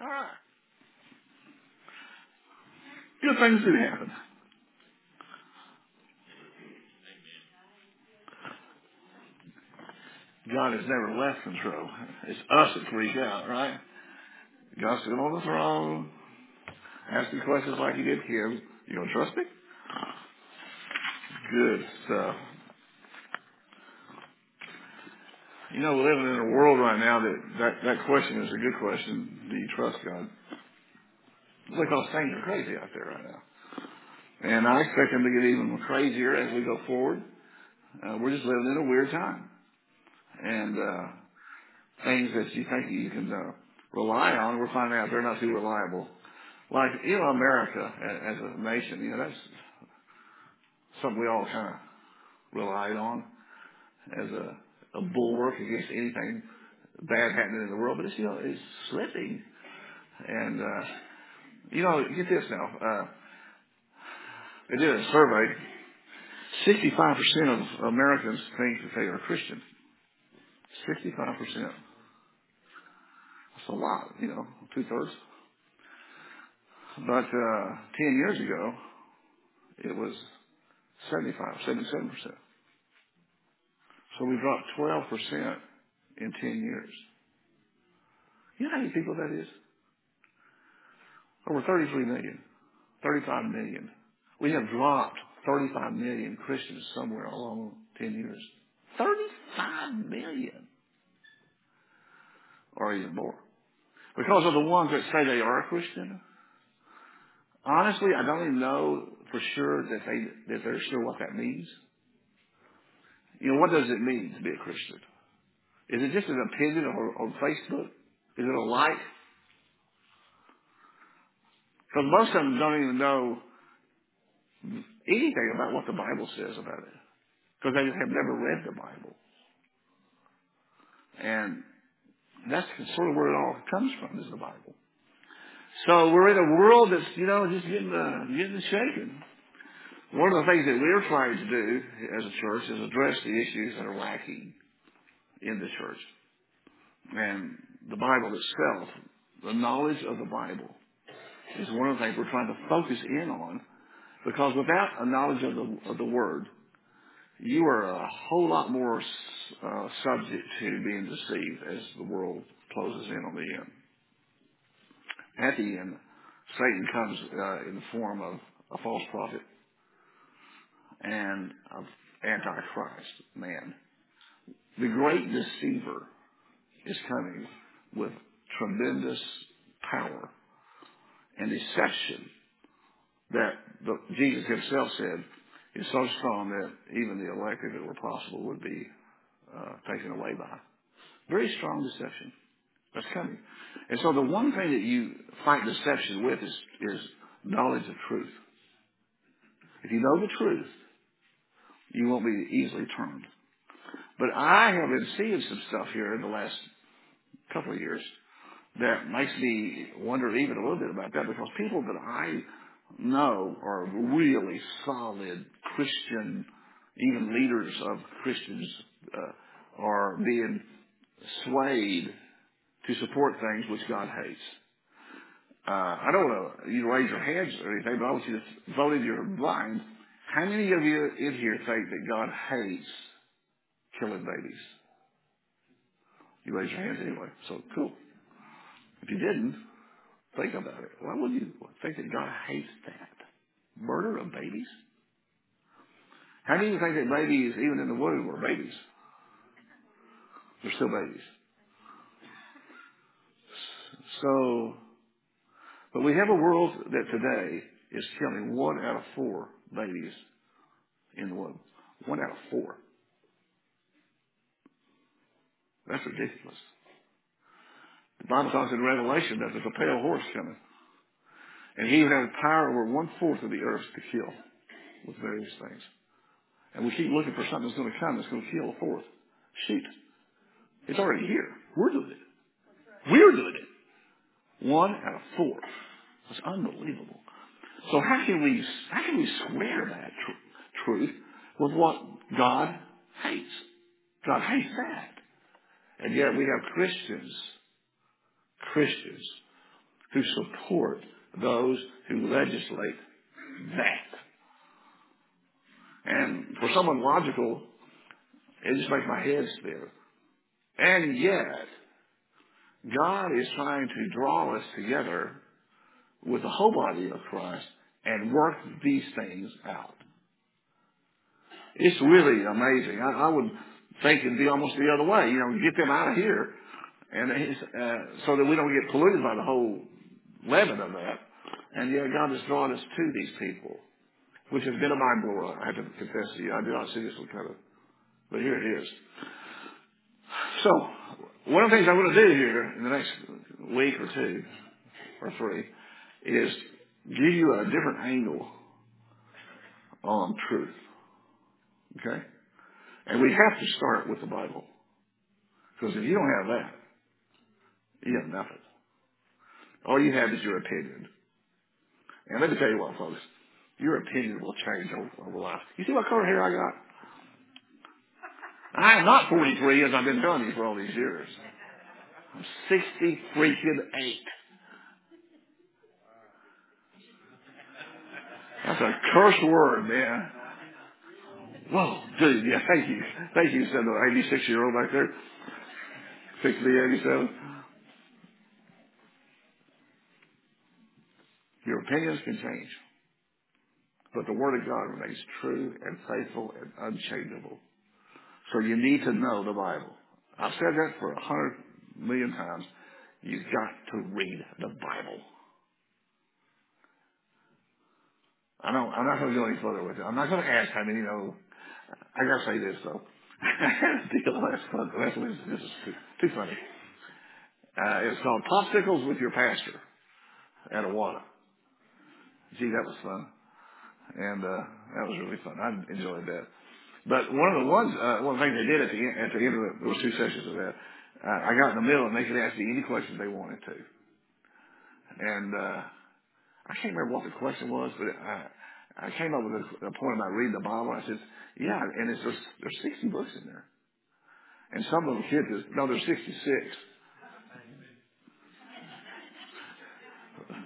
Right. Good things do happen. God has never left control. It's us that freak out, right? God's sitting on the throne, asking questions like he did Kim. You gonna trust me? Good stuff. You know, we're living in a world right now that that, that question is a good question. Do you trust God? Because things are crazy out there right now. And I expect them to get even crazier as we go forward. Uh, we're just living in a weird time. And, uh, things that you think you can, uh, rely on, we're finding out they're not too reliable. Like, you know, America as a nation, you know, that's something we all kind of relied on as a, a bulwark against anything bad happening in the world. But it's, you know, it's slipping. And, uh, you know, get this now. Uh, they did a survey. 65% of Americans think that they are Christian. 65%. That's a lot, you know, two thirds. But, uh, 10 years ago, it was 75, 77%. So we dropped 12% in 10 years. You know how many people that is? Over 33 million, 35 million. We have dropped 35 million Christians somewhere along 10 years. 35 million or even more. Because of the ones that say they are a Christian, honestly, I don't even know for sure that they that they're sure what that means. You know, what does it mean to be a Christian? Is it just an opinion on, on Facebook? Is it a like? Because most of them don't even know anything about what the Bible says about it. Because they have never read the Bible. And that's sort of where it all comes from is the Bible. So we're in a world that's, you know, just getting, uh, getting shaken. One of the things that we're trying to do as a church is address the issues that are lacking in the church. And the Bible itself, the knowledge of the Bible, is one of the things we're trying to focus in on because without a knowledge of the, of the Word, you are a whole lot more uh, subject to being deceived as the world closes in on the end. At the end, Satan comes uh, in the form of a false prophet and of Antichrist man. The great deceiver is coming with tremendous power and deception that the, Jesus himself said is so strong that even the elect, if it were possible, would be uh, taken away by. Very strong deception that's coming. And so the one thing that you fight deception with is, is knowledge of truth. If you know the truth, you won't be easily turned. But I have been seeing some stuff here in the last couple of years that makes me wonder even a little bit about that because people that I know are really solid Christian, even leaders of Christians uh, are being swayed to support things which God hates. Uh, I don't want you raise your hands or anything, but I want you to vote in your mind. How many of you in here think that God hates killing babies? You raise your hands anyway, so cool. If you didn't, think about it. Why would you think that God hates that? Murder of babies? How do you think that babies, even in the womb, are babies? They're still babies. So, but we have a world that today is killing one out of four babies in the womb. One out of four. That's ridiculous. The Bible talks in Revelation that there's a pale horse coming. And he has power over one fourth of the earth to kill with various things. And we keep looking for something that's going to come that's going to kill a fourth. Shoot. It's already here. We're doing it. We're doing it. One out of four. That's unbelievable. So how can we, how can we square that tr- truth with what God hates? God hates that. And yet we have Christians, Christians who support those who legislate that. And for someone logical, it just makes my head spin. And yet, God is trying to draw us together with the whole body of Christ and work these things out. It's really amazing. I, I would think it'd be almost the other way. You know, get them out of here, and uh, so that we don't get polluted by the whole leaven of that. And yet, God has drawn us to these people, which has been a mind blower. I have to confess to you, I did not see this one coming, but here it is. So, one of the things I'm going to do here in the next week or two or three is give you a different angle on truth. Okay? And we have to start with the Bible. Because if you don't have that, you have nothing. All you have is your opinion. And let me tell you what, folks. Your opinion will change over, over life. You see what color hair I got? I am not 43 as I've been telling you for all these years. I'm 60 freaking 8. That's a curse word, man. Whoa, dude, yeah, thank you. Thank you, said the 86 year old back there. 60, 87. Your opinions can change. But the Word of God remains true and faithful and unchangeable. So you need to know the Bible. I've said that for a hundred million times. You've got to read the Bible. I don't, I'm not going to go any further with it. I'm not going to ask how many you know. I got to say this though. I month. Last week. This is too, too funny. Uh, it's called Popsicles with Your Pastor at Awada. Gee, that was fun. And, uh, that was really fun. I enjoyed that. But one of the ones, uh, one things they did at the end, at the end of the, there was two sessions of that. Uh, I got in the middle and they could ask me any questions they wanted to. And, uh, I can't remember what the question was, but I, I came up with a, a point about reading the Bible. I said, yeah, and it's just, there's 60 books in there. And some of the kids, is, no, there's 66.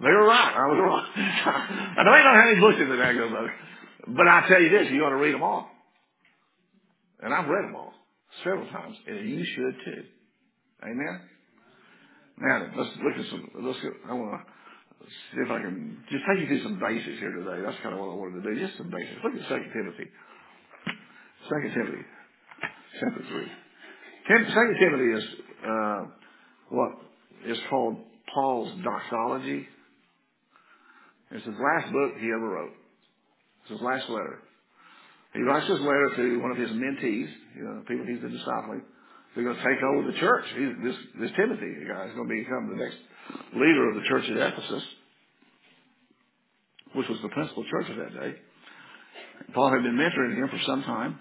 They were right. I was wrong. I know don't have any books in the Dago book. But I tell you this, you ought to read them all. And I've read them all several times, and you should too. Amen? Now, let's look at some, let's I want to see if I can just take you through some basics here today. That's kind of what I wanted to do, just some basics. Look at 2 Timothy. 2 Timothy, chapter 3. Tim, 2 Timothy is uh, what is called Paul's doxology. It's his last book he ever wrote. It's his last letter. He writes this letter to one of his mentees, you know, people he's been discipling. They're going to take over the church. He's, this, this Timothy guy is going to become the next leader of the church at Ephesus, which was the principal church of that day. Paul had been mentoring him for some time.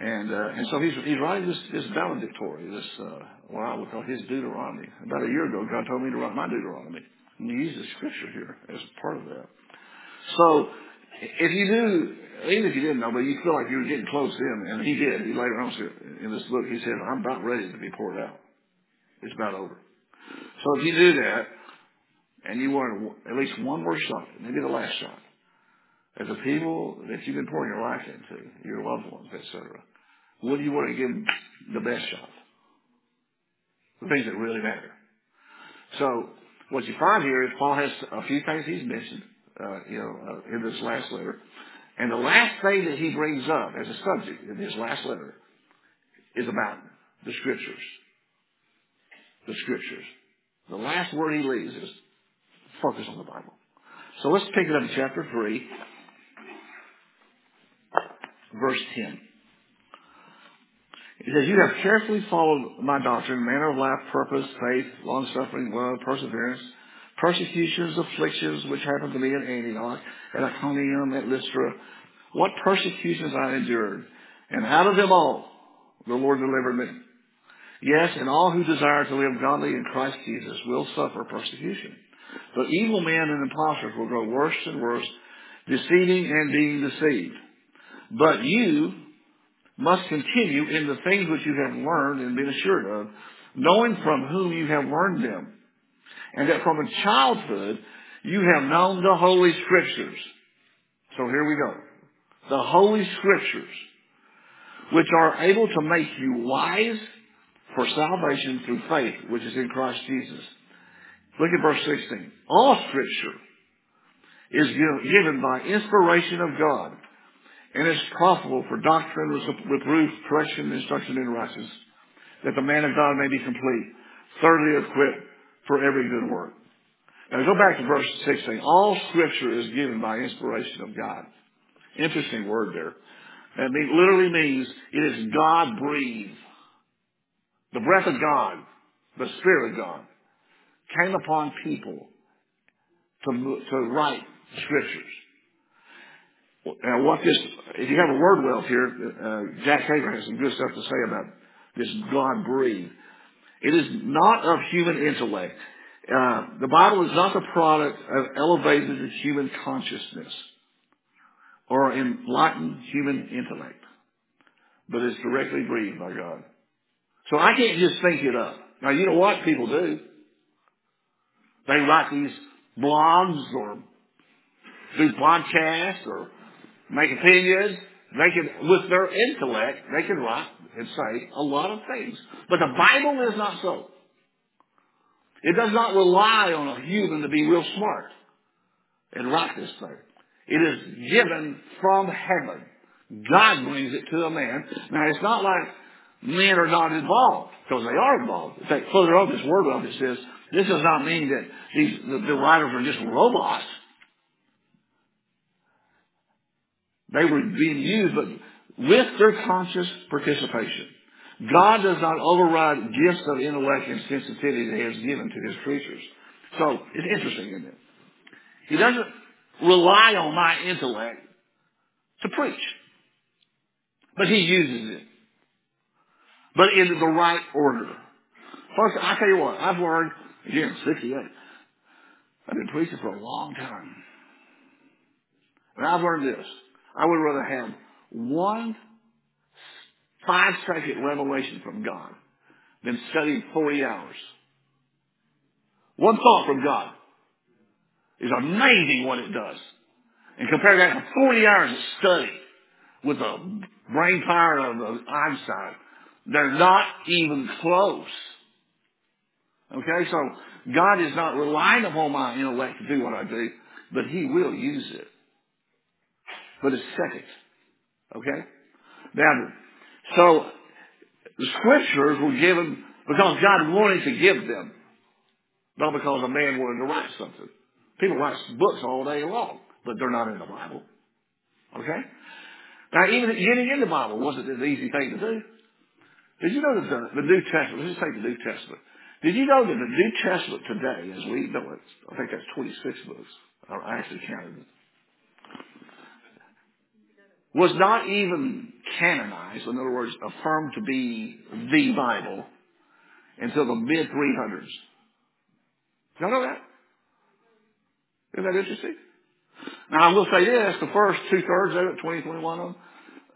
And, uh, and so he's, he's writing this, this valedictory, this, uh, what I would call his Deuteronomy. About a year ago, God told me to write my Deuteronomy. And he uses scripture here as part of that. So, if you do, even if you didn't know, but you feel like you were getting close in, and he did. He later on said, in this book, he said, I'm about ready to be poured out. It's about over. So if you do that, and you want at least one more shot, maybe the last shot, at the people that you've been pouring your life into, your loved ones, etc., what do you want to give them the best shot? The things that really matter. So what you find here is Paul has a few things he's mentioned, uh, you know, uh, in this last letter. And the last thing that he brings up as a subject in his last letter is about the scriptures. The scriptures. The last word he leaves is focus on the Bible. So let's pick it up in chapter 3, verse 10. He says, You have carefully followed my doctrine, manner of life, purpose, faith, long suffering, love, perseverance, persecutions, afflictions, which happened to me at Antioch, at Iconium, at Lystra, what persecutions I endured. And out of them all, the Lord delivered me. Yes, and all who desire to live godly in Christ Jesus will suffer persecution. But evil men and impostors will grow worse and worse, deceiving and being deceived. But you must continue in the things which you have learned and been assured of, knowing from whom you have learned them, And that from a childhood, you have known the Holy Scriptures. So here we go. The Holy Scriptures, which are able to make you wise for salvation through faith, which is in Christ Jesus. Look at verse 16. All Scripture is given by inspiration of God and is profitable for doctrine, reproof, correction, instruction in righteousness, that the man of God may be complete, thoroughly equipped for every good work. Now go back to verse 16. All scripture is given by inspiration of God. Interesting word there. That literally means it is God breathed. The breath of God, the Spirit of God, came upon people to, to write scriptures. Now what this, if you have a word wealth here, uh, Jack Hayford has some good stuff to say about this God breathed. It is not of human intellect. Uh, the Bible is not the product of elevated human consciousness or enlightened human intellect, but is directly breathed by God. So I can't just think it up. Now you know what people do? They write these blogs or do podcasts or make opinions. They can, with their intellect, they can write and say a lot of things. But the Bible is not so. It does not rely on a human to be real smart and write this thing. It is given from heaven. God brings it to a man. Now it's not like men are not involved, because they are involved. In fact, further on this word of it says, this does not mean that these, the, the writers are just robots. They were being used, but with their conscious participation. God does not override gifts of intellect and sensitivity that He has given to His creatures. So it's interesting, isn't it? He doesn't rely on my intellect to preach, but He uses it, but in the right order. Folks, I tell you what, I've learned again, 68. I've been preaching for a long time, and I've learned this: I would rather have one five second revelation from God than studying 40 hours. One thought from God is amazing what it does. And compare that to 40 hours of study with the brain power of Einstein. They're not even close. Okay, so God is not relying upon my intellect to do what I do, but He will use it. But it's second. Okay? Now, so the scriptures were given because God wanted to give them, not because a man wanted to write something. People write books all day long, but they're not in the Bible. Okay? Now, even getting in the Bible wasn't an easy thing to do. Did you know that the, the New Testament, let's just take the New Testament. Did you know that the New Testament today, as we know it, I think that's 26 books. I actually counted it. Was not even canonized, in other words, affirmed to be the Bible until the mid 300s. Y'all know that? Isn't that interesting? Now I will say this, the first two thirds of it, 20, 21 of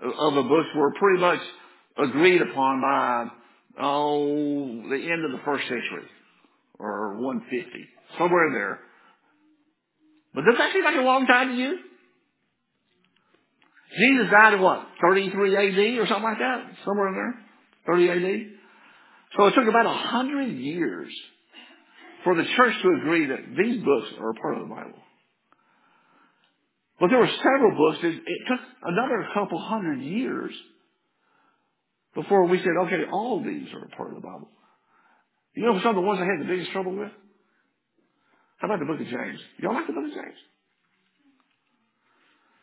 uh, of the books were pretty much agreed upon by, oh, the end of the first century, or 150, somewhere in there. But does that seem like a long time to you? Jesus died in what, 33 AD or something like that? Somewhere in there? 30 AD? So it took about a hundred years for the church to agree that these books are a part of the Bible. But there were several books. It, it took another couple hundred years before we said, okay, all these are a part of the Bible. You know some of the ones I had the biggest trouble with? How about the book of James? Y'all like the book of James?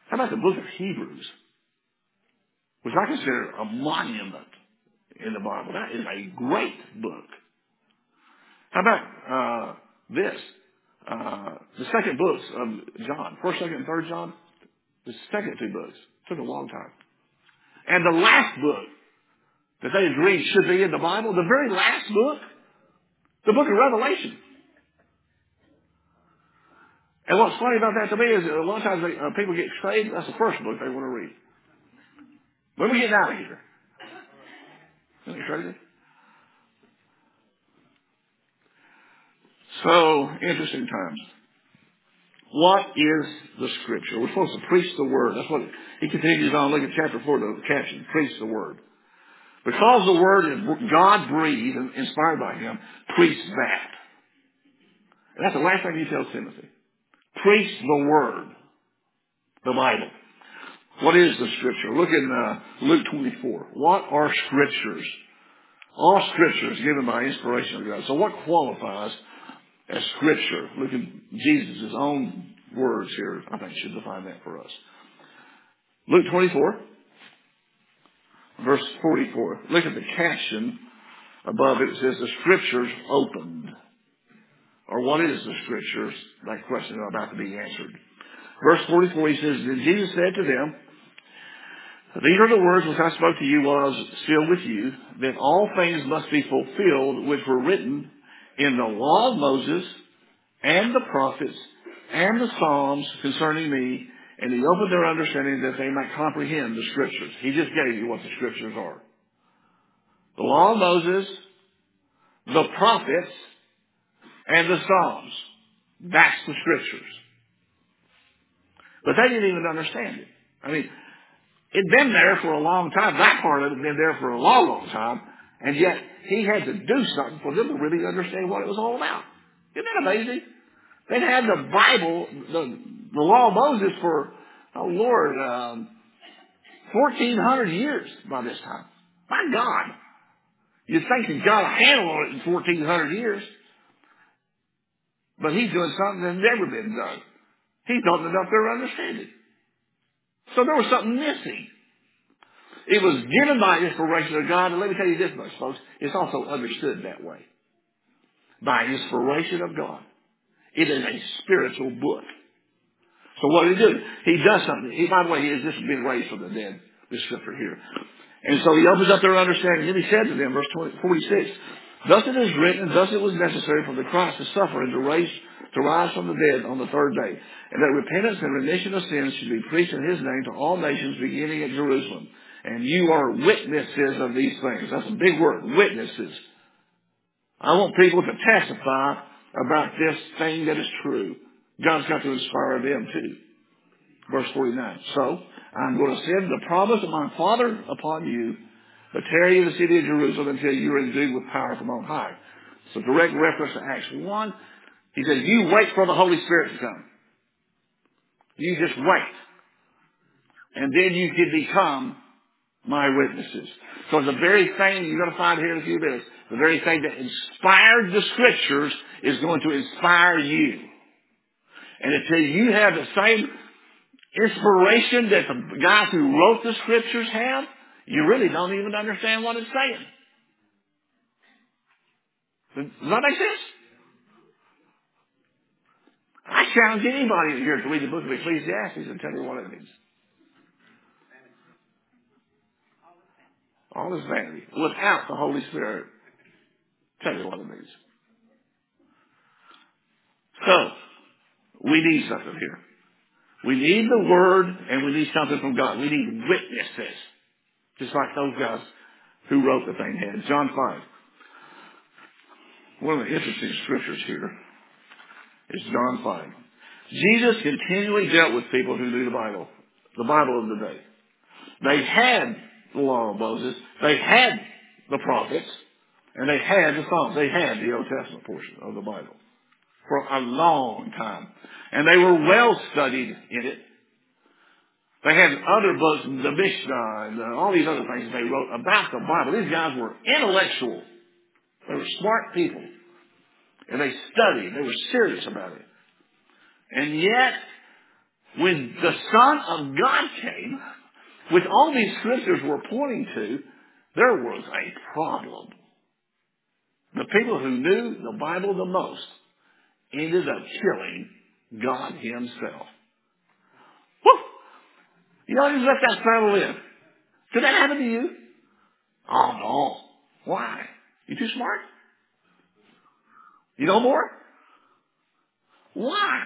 How about the book of Hebrews? Which I consider a monument in the Bible. That is a great book. How about uh, this? Uh, the second books of John, first, second, and third John. The second two books took a long time, and the last book that they agreed should be in the Bible, the very last book, the book of Revelation. And what's funny about that to me is that a lot of times they, uh, people get saved. That's the first book they want to read. When we getting out of here? Isn't it crazy? So, interesting times. What is the scripture? We're supposed to preach the word. That's what he continues on. Look at chapter 4, the caption, preach the word. Because the word is God breathed and inspired by him, preach that. And that's the last thing he tells Timothy. Preach the word, the Bible. What is the scripture? Look in uh, Luke 24. What are scriptures? All scripture is given by inspiration of God. So what qualifies as scripture? Look at Jesus' own words here, I think should define that for us. Luke 24, verse 44. Look at the caption above it. It says the scriptures opened. Or what is the scriptures? That question is about to be answered. Verse 44, he says, Then Jesus said to them, These are the words which I spoke to you while I was still with you, that all things must be fulfilled which were written in the law of Moses and the prophets and the Psalms concerning me, and he opened their understanding that they might comprehend the scriptures. He just gave you what the scriptures are. The law of Moses, the prophets, and the Psalms. That's the scriptures. But they didn't even understand it. I mean, it'd been there for a long time. That part of it had been there for a long, long time. And yet, he had to do something for them to really understand what it was all about. Isn't that amazing? They'd had the Bible, the, the law of Moses for, oh Lord, um, 1400 years by this time. My God. You'd think he's got a handle on it in 1400 years. But he's doing something that's never been done. He's opened up their understanding. So there was something missing. It was given by inspiration of God, and let me tell you this much, folks, it's also understood that way. By inspiration of God. It is a spiritual book. So what did he do? He does something. He, by the way, he has just been raised from the dead, this scripture here. And so he opens up their understanding. Then he said to them, verse 20, 46, Thus it is written, thus it was necessary for the Christ to suffer and to raise, to rise from the dead on the third day, and that repentance and remission of sins should be preached in his name to all nations beginning at Jerusalem. And you are witnesses of these things. That's a big word, witnesses. I want people to testify about this thing that is true. God's got to inspire them too. Verse 49. So, I'm going to send the promise of my Father upon you, but tarry in the city of Jerusalem until you are endued with power from on high. So direct reference to Acts 1. He says, you wait for the Holy Spirit to come. You just wait. And then you can become my witnesses. So the very thing you're going to find here in a few minutes, the very thing that inspired the scriptures is going to inspire you. And until you have the same inspiration that the guys who wrote the scriptures have, you really don't even understand what it's saying. Does that make sense? I challenge anybody here to read the book of Ecclesiastes and tell me what it means. All is vanity. Without the Holy Spirit, tell you what it means. So, we need something here. We need the Word and we need something from God. We need witnesses. Just like those guys who wrote the thing had. John 5. One of the interesting scriptures here is John 5. Jesus continually dealt with people who knew the Bible, the Bible of the day. They had the law of Moses. They had the prophets. And they had the Psalms. They had the Old Testament portion of the Bible for a long time. And they were well studied in it. They had other books, the Mishnah and all these other things they wrote about the Bible. These guys were intellectual. They were smart people. And they studied. They were serious about it. And yet, when the Son of God came, which all these scriptures were pointing to, there was a problem. The people who knew the Bible the most ended up killing God Himself. Woo! You know, just let that settle in. Did that happen to you? Oh no. Why? You too smart? You know more? Why?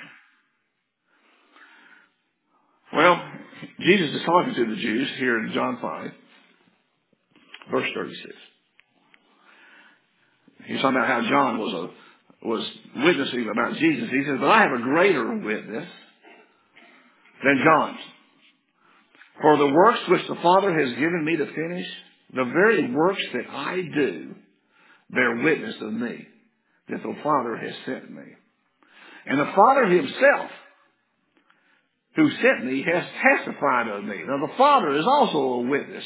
Well, Jesus is talking to the Jews here in John 5, verse 36. He's talking about how John was was witnessing about Jesus. He said, but I have a greater witness than John's. For the works which the Father has given me to finish, the very works that I do, bear witness of me, that the Father has sent me. And the Father himself, who sent me, has testified of me. Now the Father is also a witness.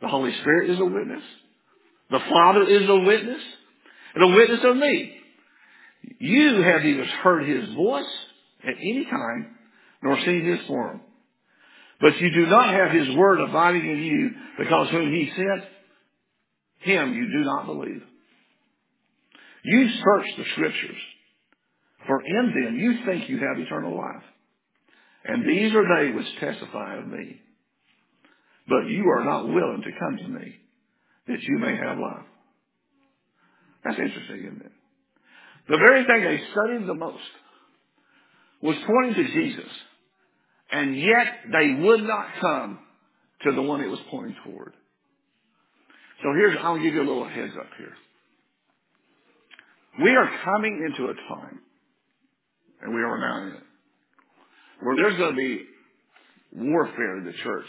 The Holy Spirit is a witness. The Father is a witness. And a witness of me. You have neither heard his voice at any time, nor seen his form. But you do not have his word abiding in you, because whom he sent, him you do not believe. You search the scriptures, for in them you think you have eternal life. And these are they which testify of me. But you are not willing to come to me, that you may have life. That's interesting, isn't it? The very thing they studied the most was pointing to Jesus. And yet they would not come to the one it was pointing toward. So here's, I'll give you a little heads up here. We are coming into a time, and we are now in it, where there's going to be warfare in the church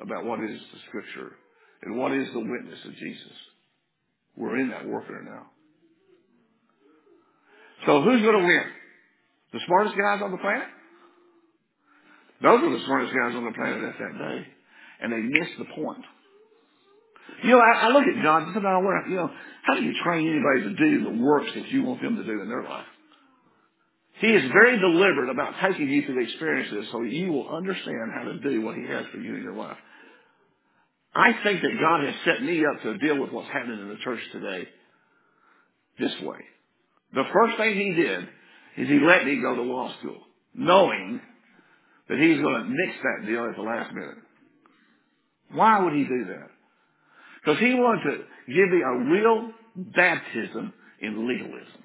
about what is the scripture and what is the witness of Jesus. We're in that warfare now. So who's going to win? The smartest guys on the planet? Those are the smartest guys on the planet at that day. And they missed the point. You know, I, I look at God and sometimes I wonder, you know, how do you train anybody to do the works that you want them to do in their life? He is very deliberate about taking you through the experiences so you will understand how to do what he has for you in your life. I think that God has set me up to deal with what's happening in the church today this way. The first thing he did is he let me go to law school, knowing that he's going to nix that deal at the last minute. Why would he do that? Because he wanted to give me a real baptism in legalism.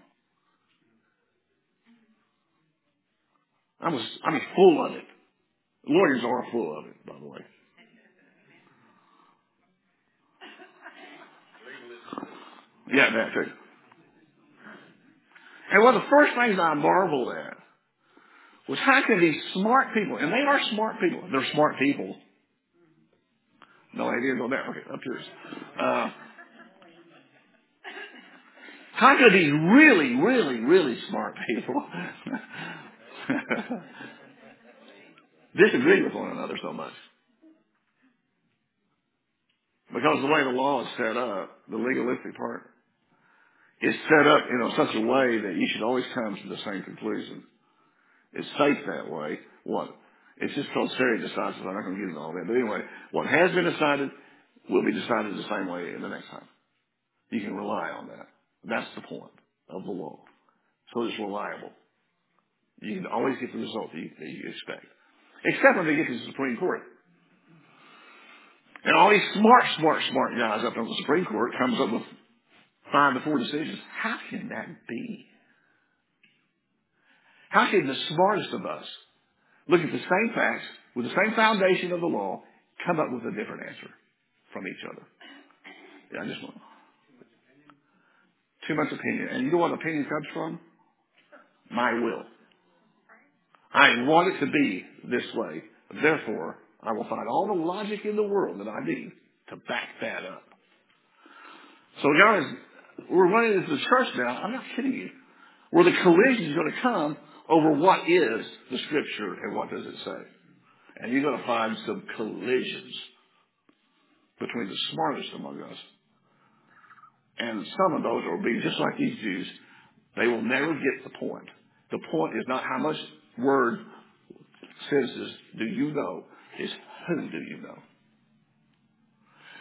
I was, I mean, full of it. Lawyers are full of it, by the way. Yeah, that too. And one of the first things I marveled at was how can these smart people, and they are smart people, they're smart people. No idea on that. Okay, up yours. Uh, how could these really, really, really smart people disagree with one another so much? Because the way the law is set up, the legalistic part, is set up in such a way that you should always come to the same conclusion. It's safe that way. What? It's just called stare decisis. I'm not going to get into all that. But anyway, what has been decided will be decided the same way the next time. You can rely on that. That's the point of the law. So it's reliable. You can always get the result that you, that you expect. Except when they get to the Supreme Court. And all these smart, smart, smart guys up on the Supreme Court comes up with five to four decisions. How can that be? How can the smartest of us look at the same facts with the same foundation of the law come up with a different answer from each other? Yeah, I just want too much opinion. And you know what opinion comes from? My will. I want it to be this way. Therefore, I will find all the logic in the world that I need to back that up. So guys, we're running into the church now. I'm not kidding you. Where the collision is going to come over what is the scripture and what does it say. And you're going to find some collisions between the smartest among us. And some of those will be just like these Jews. They will never get the point. The point is not how much word sentences do you know, it's who do you know.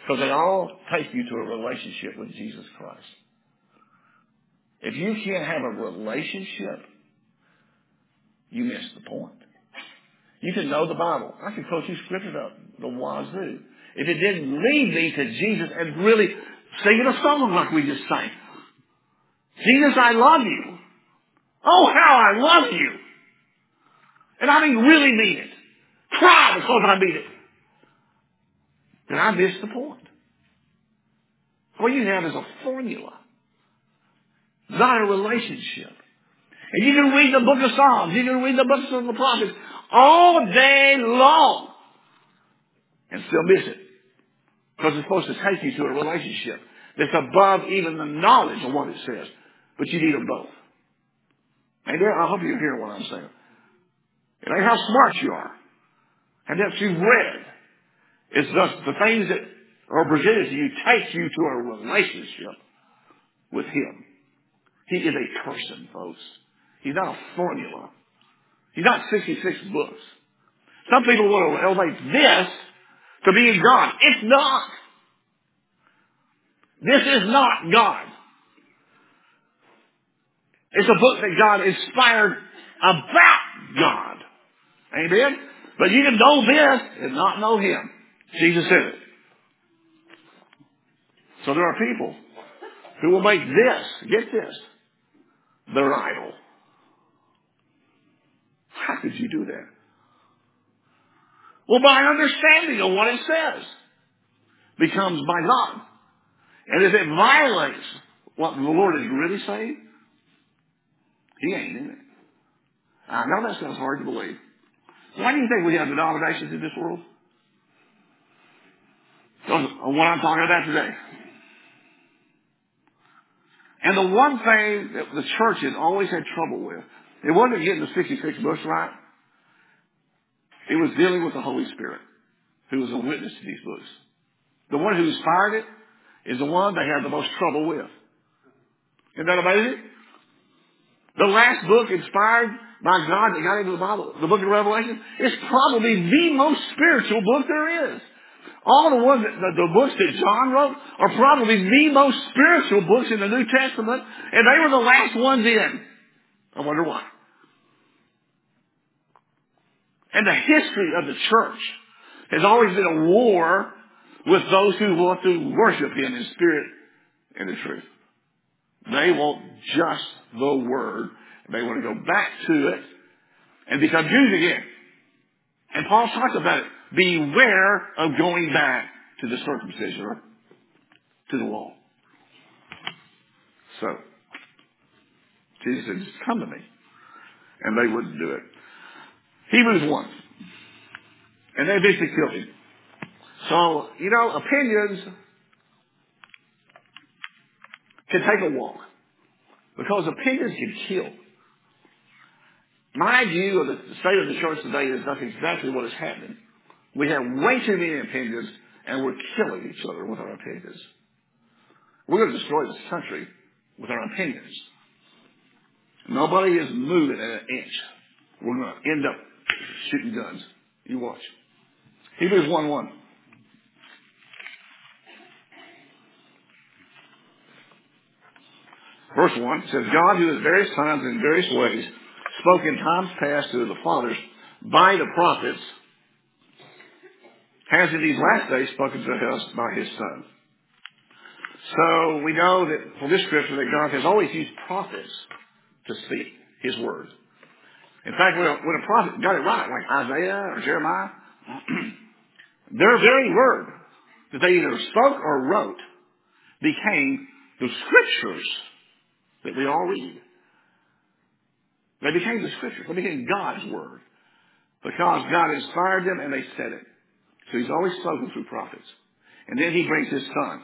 Because they all take you to a relationship with Jesus Christ. If you can't have a relationship, you miss the point. You can know the Bible. I can quote you scriptures up the wazoo. If it didn't lead me to Jesus and really singing a song like we just sang. Jesus, I love you. Oh, how I love you. And I mean really mean it. Cry because I mean it. Then I missed the point. What you have is a formula. Not a relationship. And you can read the book of Psalms, you can read the books of the prophets all day long and still miss it. Because it's supposed to take you to a relationship that's above even the knowledge of what it says. But you need them both. And I hope you hear what I'm saying. It ain't how smart you are. And that you've read. It's just the things that are presented to you take you to a relationship with Him. He is a person, folks. He's not a formula. He's not 66 books. Some people want to elevate this to being God. It's not. This is not God. It's a book that God inspired about God. Amen? But you can know this and not know Him. Jesus said it. So there are people who will make this, get this, their idol. How could you do that? Well, by understanding of what it says becomes by God. And if it violates what the Lord is really saying, He ain't in it. I know that sounds hard to believe. Why do you think we have denominations in this world? Of what I'm talking about today. And the one thing that the church has always had trouble with, it wasn't getting the 66 books right. It was dealing with the Holy Spirit, who was a witness to these books. The one who inspired it is the one they had the most trouble with. Isn't that amazing? The last book inspired by God that got into the Bible, the book of Revelation, is probably the most spiritual book there is. All the ones that, the, the books that John wrote are probably the most spiritual books in the New Testament, and they were the last ones in. I wonder why. And the history of the church has always been a war with those who want to worship Him in spirit and in truth. They want just the Word. They want to go back to it and become Jews again. And Paul talks about it. Beware of going back to the circumcision or to the law. So, Jesus said, just come to me. And they wouldn't do it. Hebrews 1. And they basically killed him. So, you know, opinions can take a walk. Because opinions can kill. My view of the state of the church today is that's exactly what is happening. We have way too many opinions and we're killing each other with our opinions. We're going to destroy this country with our opinions. Nobody is moving an inch. We're going to end up shooting guns. You watch. Hebrews 1 1. Verse 1 says, God who at various times and in various ways spoke in times past to the fathers by the prophets has in these last days spoken to us by his son. So we know that from this scripture that God has always used prophets to speak his word. In fact, when a, when a prophet got it right, like Isaiah or Jeremiah, their very word that they either spoke or wrote became the scriptures that we all read. They became the scriptures. They became God's word. Because God inspired them and they said it. So he's always spoken through prophets. And then he brings his son.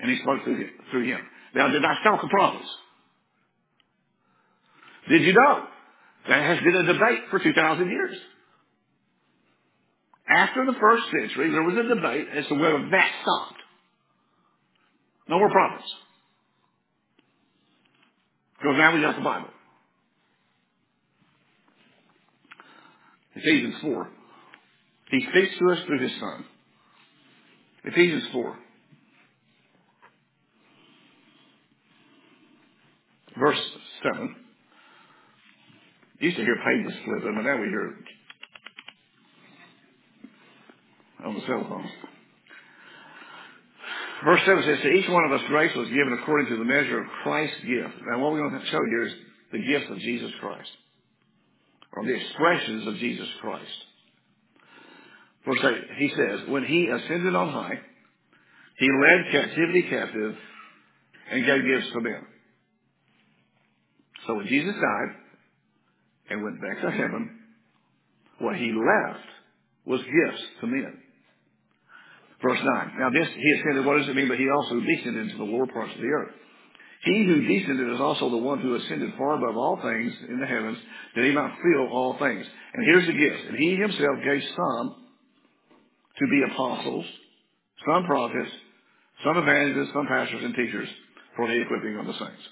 And he spoke through him. Through him. Now, did I stop the prophets? Did you know? That has been a debate for 2,000 years. After the first century, there was a debate as to whether that stopped. No more prophets. Because now we got the Bible. Ephesians 4. He speaks to us through his son. Ephesians 4. Verse 7. You used to hear pages flipping, but now we hear it on the cell phone. Verse 7 says, To each one of us grace was given according to the measure of Christ's gift. Now what we're going to show here is the gift of Jesus Christ. Or the expressions of Jesus Christ. Verse 8, he says, When he ascended on high, he led captivity captive and gave gifts to men. So when Jesus died and went back to heaven, what he left was gifts to men. Verse 9. Now this, he ascended, what does it mean? But he also descended into the lower parts of the earth. He who descended is also the one who ascended far above all things in the heavens, that he might fill all things. And here's the gifts. And he himself gave some to be apostles, some prophets, some evangelists, some pastors and teachers for the equipping of the saints.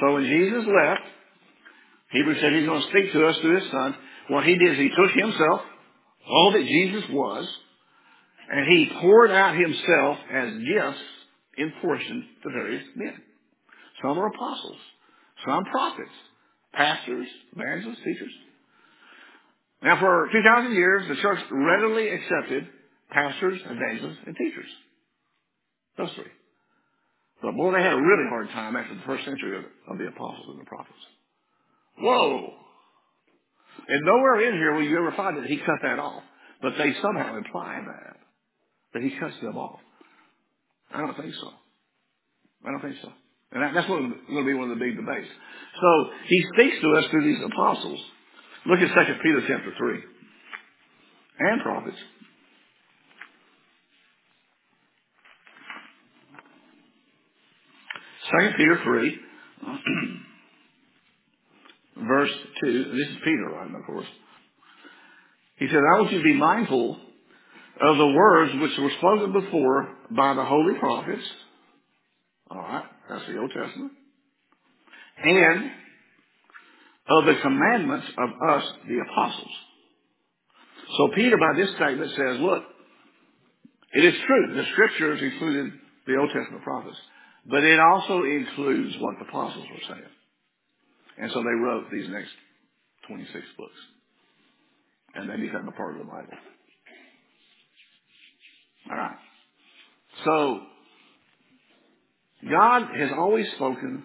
So when Jesus left, Hebrews said he's going to speak to us through his son. What he did is he took himself, all that Jesus was, and he poured out himself as gifts in portions to various men. Some are apostles, some prophets, pastors, evangelists, teachers. Now for 2,000 years, the church readily accepted pastors, evangelists, and teachers. Those three. But boy, they had a really hard time after the first century of, of the apostles and the prophets. Whoa! And nowhere in here will you ever find that he cut that off. But they somehow imply that. That he cuts them off. I don't think so. I don't think so. And that, that's going to be one of the big debates. So he speaks to us through these apostles. Look at 2 Peter chapter 3. And prophets. 2 Peter 3, verse 2. This is Peter writing, of course. He said, I want you to be mindful of the words which were spoken before by the holy prophets. All right, that's the Old Testament. And of the commandments of us, the apostles. So Peter, by this statement, says, look, it is true. The scriptures included the Old Testament prophets, but it also includes what the apostles were saying. And so they wrote these next 26 books. And they become a part of the Bible. All right. So, God has always spoken,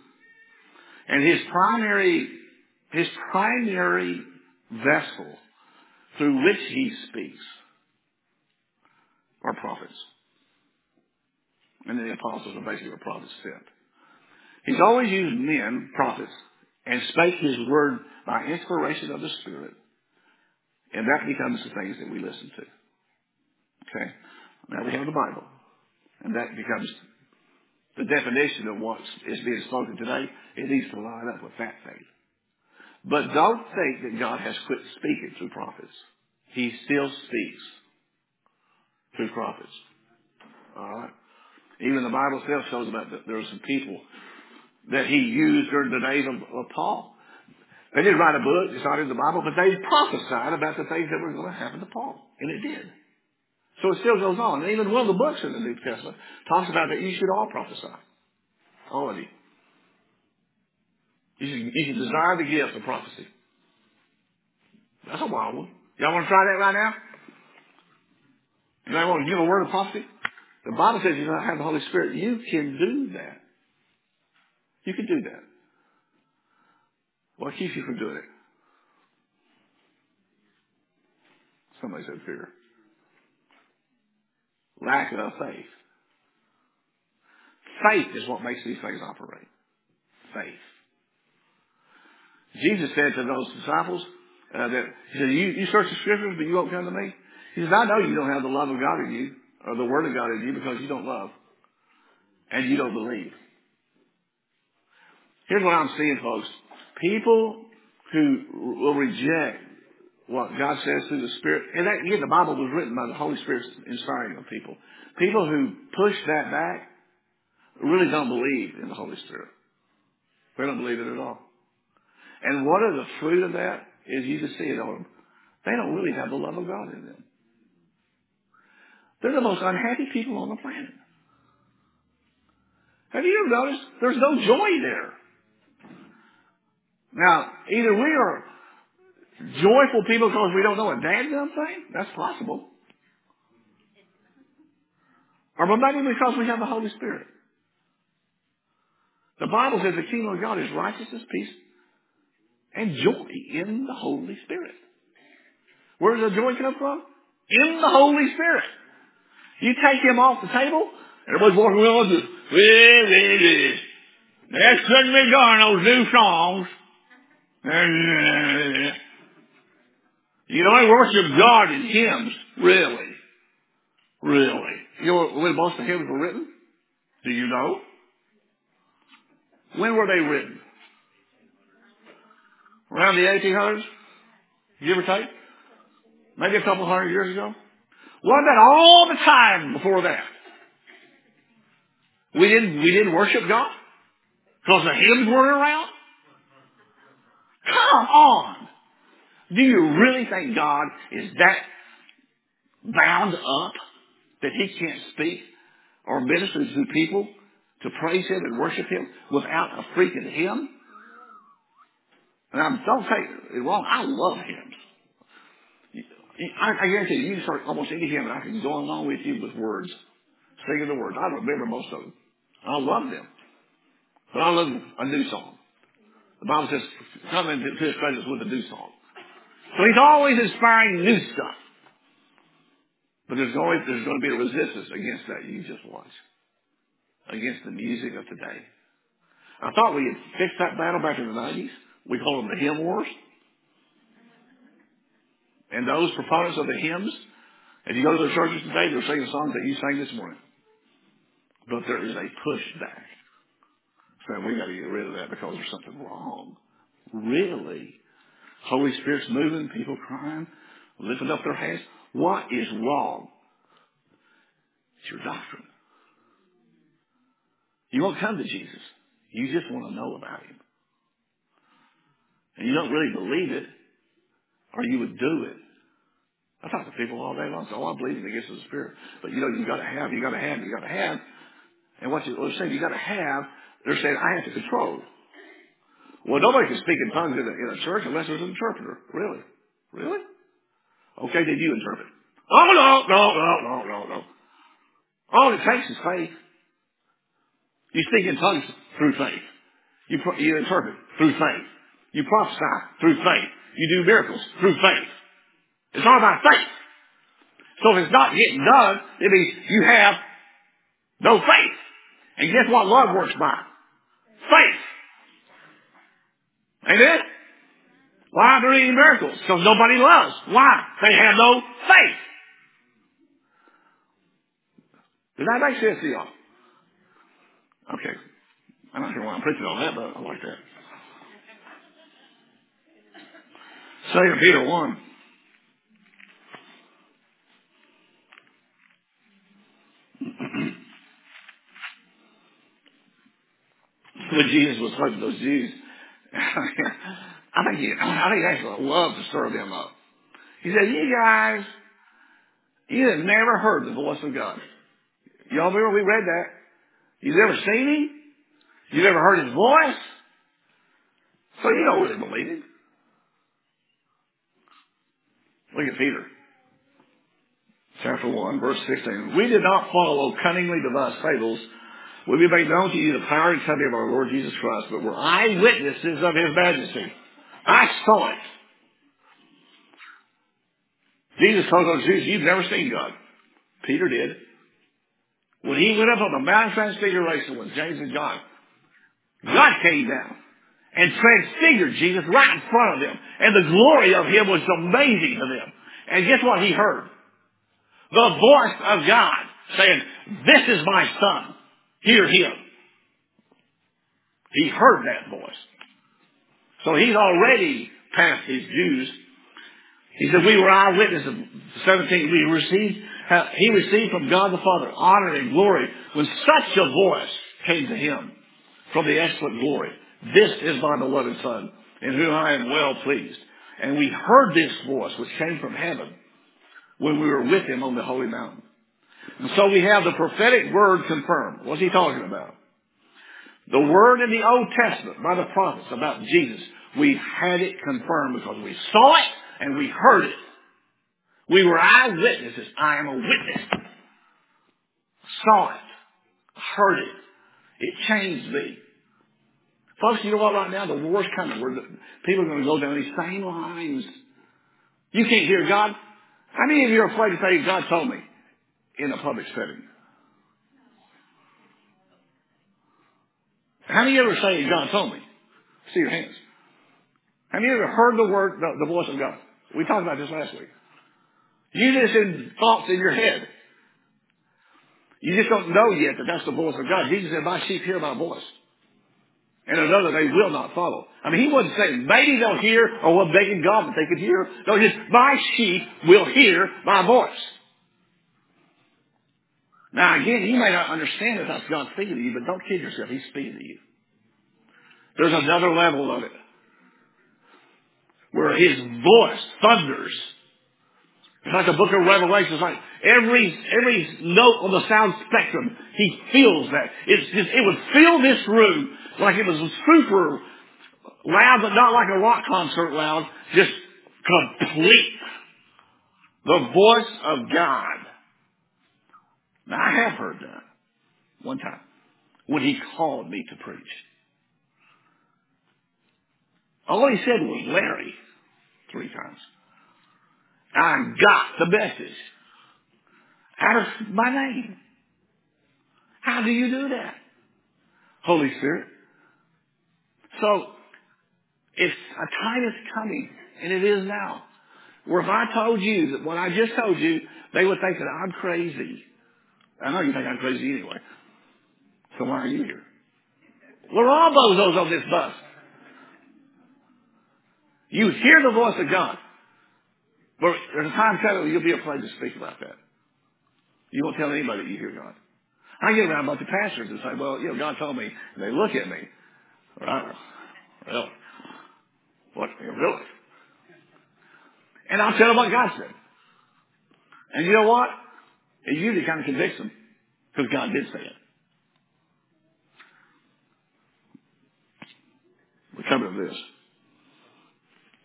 and his primary, his primary vessel through which he speaks are prophets. And then the apostles are basically what prophets sent. He's always used men, prophets, and spake his word by inspiration of the Spirit. And that becomes the things that we listen to. Okay? Now we have the Bible. And that becomes the definition of what is being spoken today. It needs to line up with that faith. But don't think that God has quit speaking through prophets. He still speaks through prophets. All right? Even the Bible itself shows about that there are some people that he used during the days of, of Paul. They didn't write a book, it's not in the Bible, but they prophesied about the things that were going to happen to Paul. And it did. So it still goes on. And even one of the books in the New Testament talks about that you should all prophesy. All of you. You should, you should desire the gift of prophecy. That's a wild one. Y'all want to try that right now? You want to give a word of prophecy? The Bible says you don't have the Holy Spirit. You can do that. You can do that. What keeps you from doing it? Somebody said fear. Lack of faith. Faith is what makes these things operate. Faith. Jesus said to those disciples uh, that he said, you, you search the scriptures, but you won't come to me. He says, I know you don't have the love of God in you, or the word of God in you, because you don't love. And you don't believe. Here's what I'm seeing, folks. People who will reject what God says through the Spirit, and that, again, the Bible was written by the Holy Spirit inspiring of people. People who push that back really don't believe in the Holy Spirit. They don't believe it at all. And what are the fruit of that is you just see it on them. They don't really have the love of God in them. They're the most unhappy people on the planet. Have you ever noticed? There's no joy there. Now, either we are joyful people because we don't know a dadgum thing. That's possible. Or maybe because we have the Holy Spirit. The Bible says the kingdom of God is righteousness, peace, and joy in the Holy Spirit. Where does the joy come from? In the Holy Spirit. You take him off the table, everybody's walking around with, well, well, well. That's couldn't be done, those new songs. Uh, you know, I worship God in hymns. Really. Really. You know when most of the hymns were written? Do you know? When were they written? Around the 1800s? Give or take? Maybe a couple hundred years ago? Wasn't that all the time before that? We didn't, we didn't worship God? Because the hymns weren't around? Come on! Do you really think God is that bound up that He can't speak or minister to people to praise Him and worship Him without a freaking hymn? And I'm, don't take it wrong. I love hymns. I, I guarantee you, you can start almost any hymn and I can go along with you with words, singing the words. I remember most of them. I love them. But I love a new song. The Bible says, come into his presence with a new song. So he's always inspiring new stuff. But there's always, there's going to be a resistance against that. You just watch. Against the music of today. I thought we had fixed that battle back in the 90s. We call them the hymn wars. And those proponents of the hymns, if you go to the churches today, they're singing songs that you sang this morning. But there is a pushback. Saying we got to get rid of that because there's something wrong. Really? Holy Spirit's moving, people crying, lifting up their hands. What is wrong? It's your doctrine. You won't come to Jesus. You just want to know about Him. And you don't really believe it, or you would do it. I talk to people all day long. So, oh, I believe in the gifts of the Spirit. But you know, you got to have, you got to have, you got to have. And what they're saying, you got to have, they're saying, I have to control. Well, nobody can speak in tongues in a, in a church unless there's an interpreter. Really? Really? Okay, did you interpret? Oh, no, no, no, no, no, no. All it takes is faith. You speak in tongues through faith. You, you interpret through faith. You prophesy through faith. You do miracles through faith. It's all about faith. So if it's not getting done, it means you have no faith. And guess what love works by? Faith. Amen? Why aren't there any miracles? Because nobody loves. Why? They have no faith. Does that make sense to y'all? Okay. I'm not sure why I'm preaching on that, but I like that. Second Peter 1. when Jesus was talking to those Jews, I think he, I think he actually loved to stir them up. He said, "You guys, you have never heard the voice of God. Y'all remember we read that? You've never seen him. You've never heard his voice. So you don't really believe him. Look at Peter. Chapter 1, verse 16. We did not follow cunningly devised fables we made known to you the power and coming of our Lord Jesus Christ, but were eyewitnesses of his majesty. I saw it. Jesus told those Jews, you've never seen God. Peter did. When he went up on the Mount of Transfiguration with James and John, God came down and transfigured Jesus right in front of them. And the glory of him was amazing to them. And guess what he heard? The voice of God saying, this is my son. Hear him. He heard that voice. So he's already past his Jews. He said, we were eyewitnesses of 17. We received, uh, he received from God the Father honor and glory when such a voice came to him from the excellent glory. This is my beloved son in whom I am well pleased. And we heard this voice which came from heaven when we were with him on the holy mountain. And so we have the prophetic word confirmed. What's he talking about? The word in the Old Testament by the prophets about Jesus, we had it confirmed because we saw it and we heard it. We were eyewitnesses. I am a witness. Saw it. Heard it. It changed me. Folks, you know what right now? The war's coming. People are going to go down these same lines. You can't hear God. How many of you are afraid to say, God told me? in a public setting. How many ever say God told me? See your hands. Have you ever heard the word, the, the voice of God? We talked about this last week. You just in thoughts in your head. You just don't know yet that that's the voice of God. Jesus said, my sheep hear my voice. And another they will not follow. I mean, he wasn't saying maybe they'll hear or was begging God that they could hear. No, he just my sheep will hear my voice. Now again, you may not understand that that's God speaking to you, but don't kid yourself. He's speaking to you. There's another level of it where his voice thunders. It's like the book of Revelation. It's like every every note on the sound spectrum, he feels that. It's just, it would fill this room like it was super loud, but not like a rock concert loud. Just complete. The voice of God. Now I have heard that one time when he called me to preach. All he said was Larry three times. I got the message of my name. How do you do that? Holy Spirit. So, if a time is coming, and it is now, where if I told you that what I just told you, they would think that I'm crazy. I know you think I'm crazy anyway. So why are you here? We're all bozos on this bus. You hear the voice of God. But there's a time coming you'll be afraid to speak about that. You won't tell anybody that you hear God. I get around a bunch of pastors and say, well, you know, God told me. And they look at me. Right? Well, what? Really? And I'll tell them what God said. And you know what? It usually kind of convicts them because God did say it. We come to this.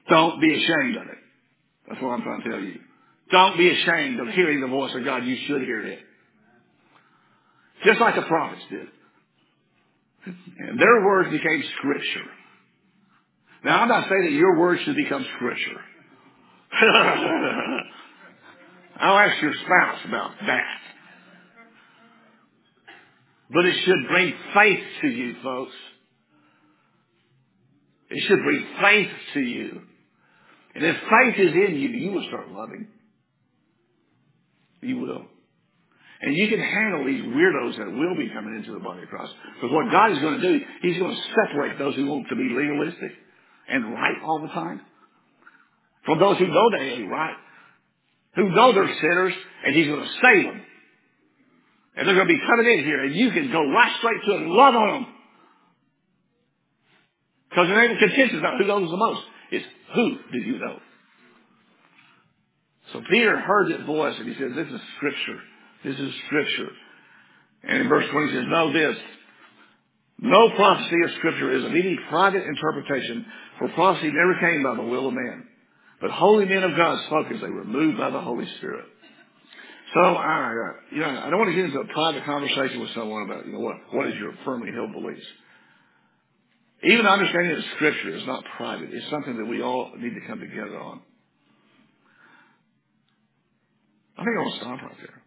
Don't be ashamed of it. That's what I'm trying to tell you. Don't be ashamed of hearing the voice of God. You should hear it. Just like the prophets did. And their words became scripture. Now I'm not saying that your words should become scripture. I'll ask your spouse about that. But it should bring faith to you, folks. It should bring faith to you. And if faith is in you, you will start loving. You will. And you can handle these weirdos that will be coming into the body of Christ. Because what God is going to do, He's going to separate those who want to be legalistic and right all the time from those who know they ain't right, who know they're sinners, and He's going to save them. And they're going to be coming in here, and you can go right straight to them and love on them. Because there ain't a contention about who knows the most. It's who do you know? So Peter heard that voice and he said, this is scripture. This is scripture. And in verse 20 he says, know this. No prophecy of scripture is of any private interpretation, for prophecy never came by the will of man. But holy men of God spoke as they were moved by the Holy Spirit. So I, uh, you know, I don't want to get into a private conversation with someone about, you know, what, what is your firmly held beliefs. Even understanding of scripture is not private. It's something that we all need to come together on. I think I'll stop right there.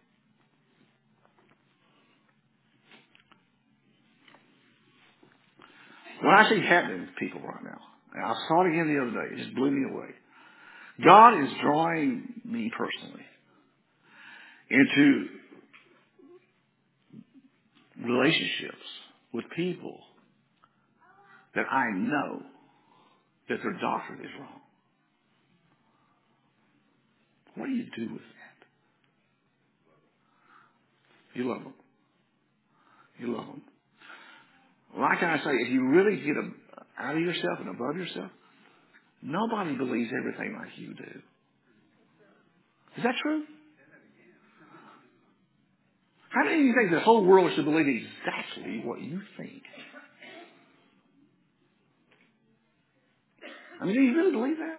What I see happening with people right now, and I saw it again the other day, it just blew me away. God is drawing me personally into relationships with people that I know that their doctrine is wrong. What do you do with that? You love them. You love them. Like I say, if you really get out of yourself and above yourself, nobody believes everything like you do. Is that true? How many of you think the whole world should believe exactly what you think? I mean, do you really believe that?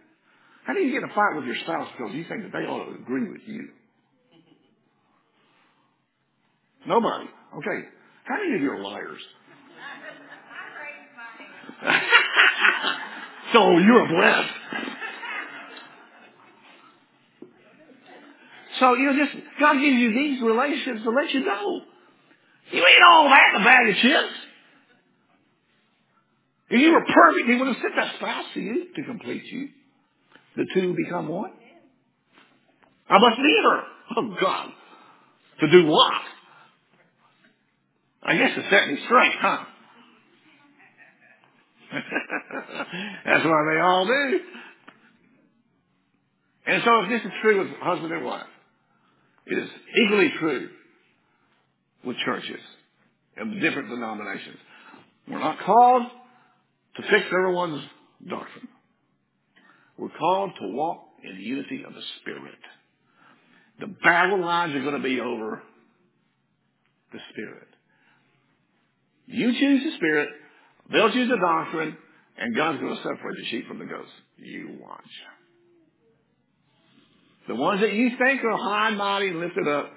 How do you get a fight with your spouse because you think that they ought to agree with you? Nobody. Okay. How many of you are liars? so you're blessed. So, you know, just, God gives you these relationships to let you know. You ain't all that in a bag of chips. If you were perfect, he would have sent that spouse to you to complete you. The two become one. I must need her. Oh God. To do what? I guess to set me straight, huh? That's what they all do. And so if this is true with husband and wife, it is equally true with churches and different denominations. We're not called to fix everyone's doctrine. We're called to walk in the unity of the Spirit. The battle lines are going to be over the Spirit. You choose the Spirit, they'll choose the doctrine, and God's going to separate the sheep from the goats. You watch. The ones that you think are high and mighty and lifted up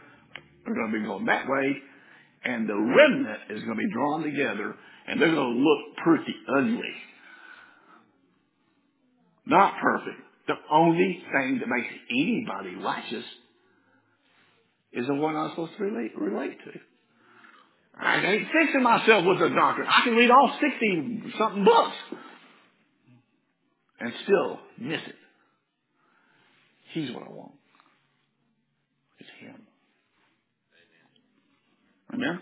are going to be going that way, and the remnant is going to be drawn together, and they're going to look pretty ugly. Not perfect. The only thing that makes anybody righteous is the one I'm supposed to relate, relate to. I ain't fixing myself with a doctor. I can read all 60 something books and still miss it. He's what I want. It's him. Amen?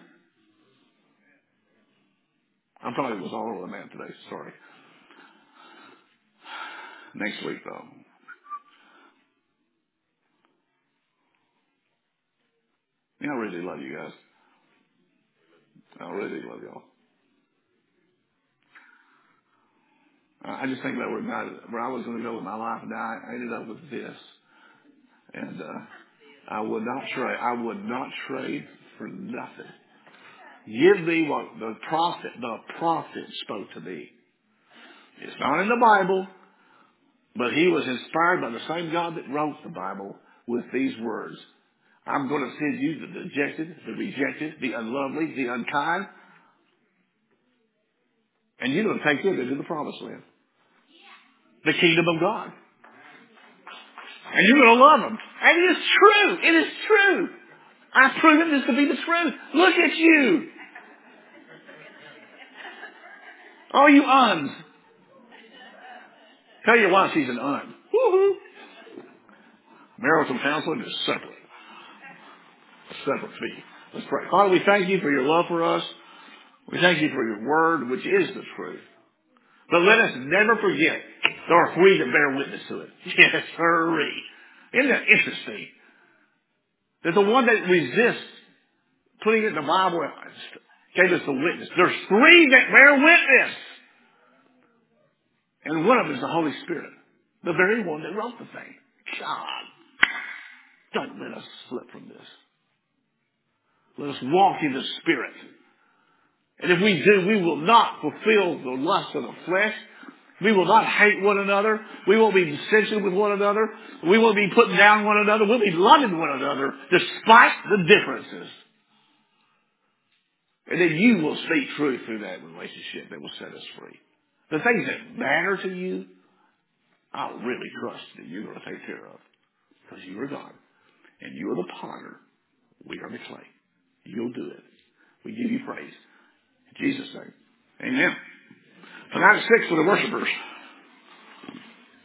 I'm probably was all over the map today. Sorry. Next week, though. You know, I really love you guys. I really love y'all. I just think about where God, where I was going to go with my life, and I ended up with this. And uh, I would not trade. I would not trade for nothing. Give thee what the prophet, the prophet spoke to thee. It's not in the Bible, but he was inspired by the same God that wrote the Bible with these words. I'm going to send you the dejected, the rejected, the unlovely, the unkind, and you're going to take them into the promised land. The kingdom of God. And you're going to love them. And it is true. It is true. I've proven this to be the truth. Look at you. Are you uns. Tell your wife she's an un. Woo-hoo. Marital counseling is separate. Separate fee. Let's pray. Father, we thank you for your love for us. We thank you for your word, which is the truth. But let us never forget there are three that bear witness to it. Yes, three. Isn't that interesting? That the one that resists putting it in the Bible gave us the witness. There's three that bear witness. And one of them is the Holy Spirit. The very one that wrote the thing. God, don't let us slip from this. Let us walk in the Spirit. And if we do, we will not fulfill the lust of the flesh. We will not hate one another. We won't be dissension with one another. We won't be putting down one another. We'll be loving one another despite the differences. And then you will speak truth through that relationship that will set us free. The things that matter to you, I'll really trust that you're going to take care of. Because you are God. And you are the potter. We are the clay. You'll do it. We give you praise. In Jesus' name. Amen. At six for the worshipers.